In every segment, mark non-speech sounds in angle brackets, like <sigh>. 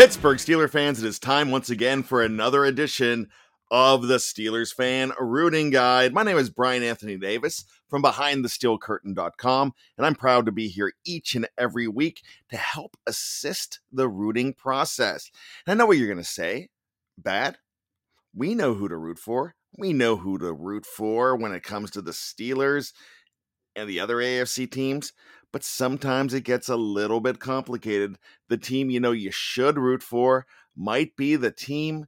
Pittsburgh Steeler fans, it is time once again for another edition of the Steelers Fan Rooting Guide. My name is Brian Anthony Davis from BehindTheSteelCurtain.com, and I'm proud to be here each and every week to help assist the rooting process. And I know what you're going to say bad. We know who to root for. We know who to root for when it comes to the Steelers and the other AFC teams but sometimes it gets a little bit complicated. The team you know you should root for might be the team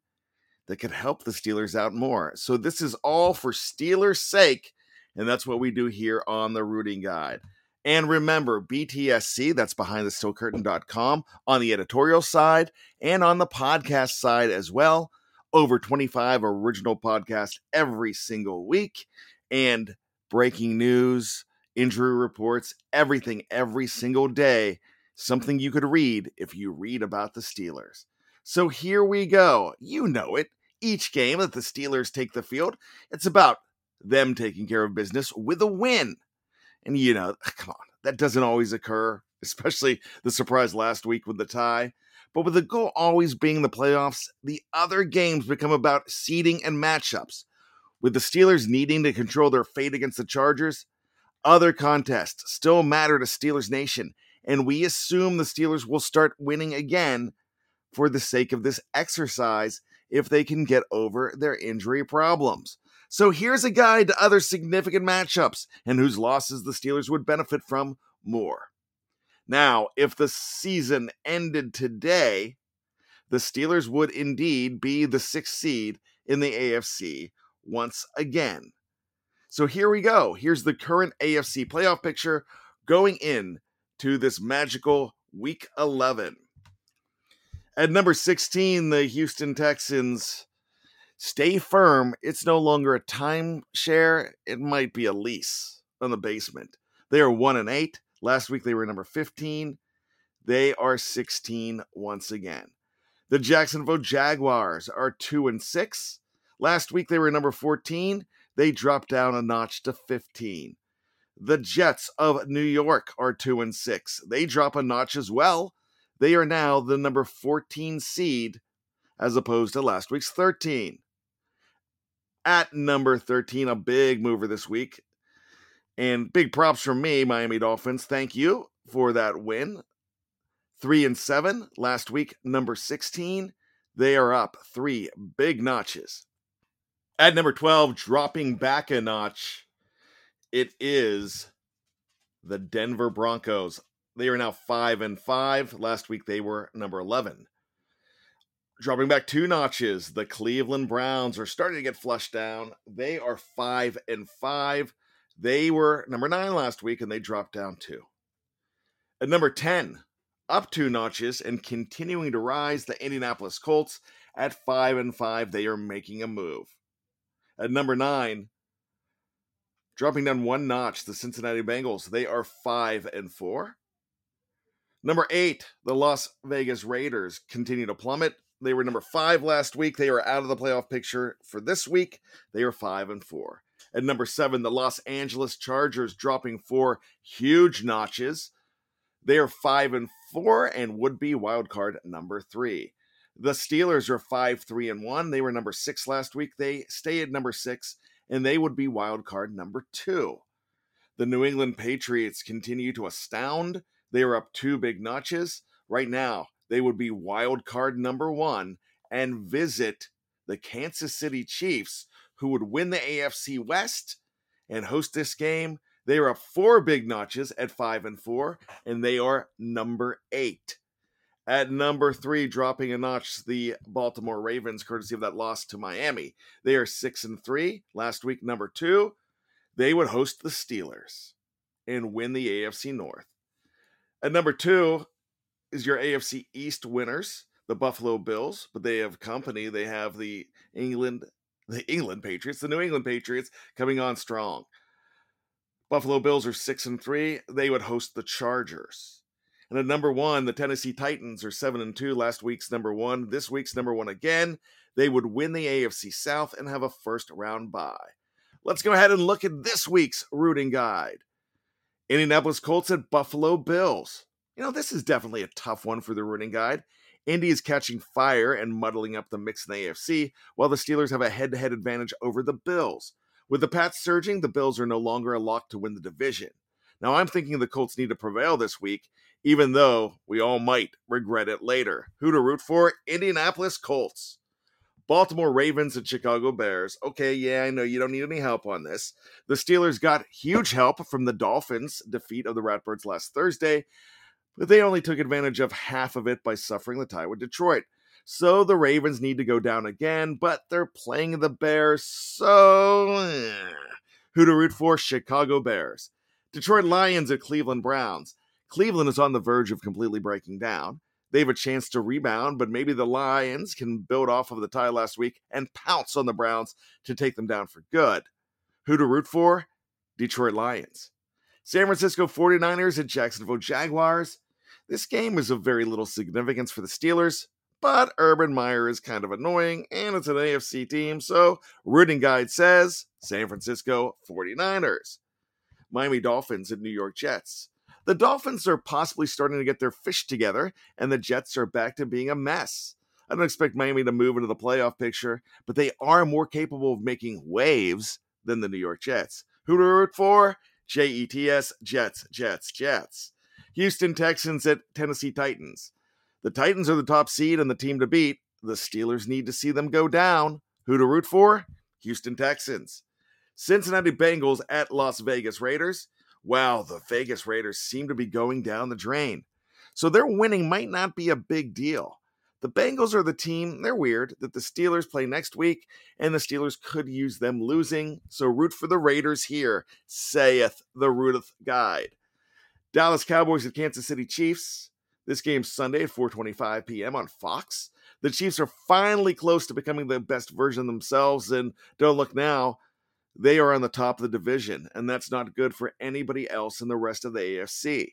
that could help the Steelers out more. So this is all for Steelers' sake, and that's what we do here on the Rooting Guide. And remember, BTSC, that's behind the steel curtain.com on the editorial side and on the podcast side as well. Over 25 original podcasts every single week and breaking news, injury reports, everything every single day. Something you could read if you read about the Steelers. So here we go. You know it. Each game that the Steelers take the field, it's about them taking care of business with a win. And you know, <sighs> come on, that doesn't always occur, especially the surprise last week with the tie. But with the goal always being the playoffs, the other games become about seeding and matchups. With the Steelers needing to control their fate against the Chargers, other contests still matter to Steelers Nation, and we assume the Steelers will start winning again for the sake of this exercise if they can get over their injury problems. So here's a guide to other significant matchups and whose losses the Steelers would benefit from more. Now, if the season ended today, the Steelers would indeed be the sixth seed in the AFC once again. So here we go. Here's the current AFC playoff picture going in to this magical week 11. At number 16, the Houston Texans stay firm. It's no longer a timeshare, it might be a lease on the basement. They are 1 and 8. Last week they were number 15. They are 16 once again. The Jacksonville Jaguars are 2 and 6. Last week they were number 14 they drop down a notch to 15. The Jets of New York are 2 and 6. They drop a notch as well. They are now the number 14 seed as opposed to last week's 13. At number 13, a big mover this week. And big props from me, Miami Dolphins. Thank you for that win. Three and seven. Last week, number 16. They are up three big notches. At number 12, dropping back a notch, it is the Denver Broncos. They are now five and five. Last week they were number 11. Dropping back two notches, the Cleveland Browns are starting to get flushed down. They are five and five. They were number nine last week and they dropped down two. At number 10, up two notches and continuing to rise, the Indianapolis Colts at five and five. They are making a move. At number nine, dropping down one notch, the Cincinnati Bengals. They are five and four. Number eight, the Las Vegas Raiders continue to plummet. They were number five last week. They are out of the playoff picture for this week. They are five and four. At number seven, the Los Angeles Chargers dropping four huge notches. They are five and four and would be wild card number three. The Steelers are five, three, and one. They were number six last week. They stay at number six, and they would be wild card number two. The New England Patriots continue to astound. They are up two big notches. Right now, they would be wild card number one and visit the Kansas City Chiefs, who would win the AFC West and host this game. They are up four big notches at five and four, and they are number eight. At number three, dropping a notch, the Baltimore Ravens, courtesy of that loss to Miami. They are six and three. Last week, number two, they would host the Steelers and win the AFC North. At number two, is your AFC East winners, the Buffalo Bills, but they have company. They have the England, the England Patriots, the New England Patriots coming on strong. Buffalo Bills are six and three. They would host the Chargers. And at number one, the Tennessee Titans are seven and two. Last week's number one, this week's number one again. They would win the AFC South and have a first round bye. Let's go ahead and look at this week's rooting guide. Indianapolis Colts at Buffalo Bills. You know, this is definitely a tough one for the rooting guide. Indy is catching fire and muddling up the mix in the AFC, while the Steelers have a head to head advantage over the Bills. With the Pats surging, the Bills are no longer a lock to win the division. Now, I'm thinking the Colts need to prevail this week, even though we all might regret it later. Who to root for? Indianapolis Colts. Baltimore Ravens and Chicago Bears. Okay, yeah, I know you don't need any help on this. The Steelers got huge help from the Dolphins' defeat of the Ratbirds last Thursday, but they only took advantage of half of it by suffering the tie with Detroit. So the Ravens need to go down again, but they're playing the Bears, so eh. who to root for? Chicago Bears. Detroit Lions at Cleveland Browns. Cleveland is on the verge of completely breaking down. They have a chance to rebound, but maybe the Lions can build off of the tie last week and pounce on the Browns to take them down for good. Who to root for? Detroit Lions. San Francisco 49ers and Jacksonville Jaguars. This game is of very little significance for the Steelers, but Urban Meyer is kind of annoying and it's an AFC team, so Rooting Guide says San Francisco 49ers. Miami Dolphins and New York Jets. The Dolphins are possibly starting to get their fish together, and the Jets are back to being a mess. I don't expect Miami to move into the playoff picture, but they are more capable of making waves than the New York Jets. Who to root for? J E T S, Jets, Jets, Jets. Houston Texans at Tennessee Titans. The Titans are the top seed and the team to beat. The Steelers need to see them go down. Who to root for? Houston Texans. Cincinnati Bengals at Las Vegas Raiders. Wow, the Vegas Raiders seem to be going down the drain. So their winning might not be a big deal. The Bengals are the team, they're weird, that the Steelers play next week, and the Steelers could use them losing. So root for the Raiders here, saith the rooteth guide. Dallas Cowboys at Kansas City Chiefs. This game's Sunday at 4:25 p.m. on Fox. The Chiefs are finally close to becoming the best version themselves, and don't look now, they are on the top of the division, and that's not good for anybody else in the rest of the AFC.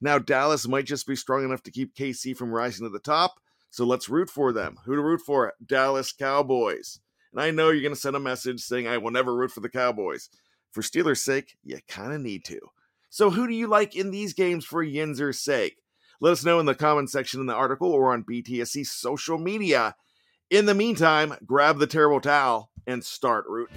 Now, Dallas might just be strong enough to keep KC from rising to the top, so let's root for them. Who to root for? Dallas Cowboys. And I know you're going to send a message saying, I will never root for the Cowboys. For Steelers' sake, you kind of need to. So, who do you like in these games for Yinzer's sake? Let us know in the comment section in the article or on BTSC social media. In the meantime, grab the terrible towel and start rooting.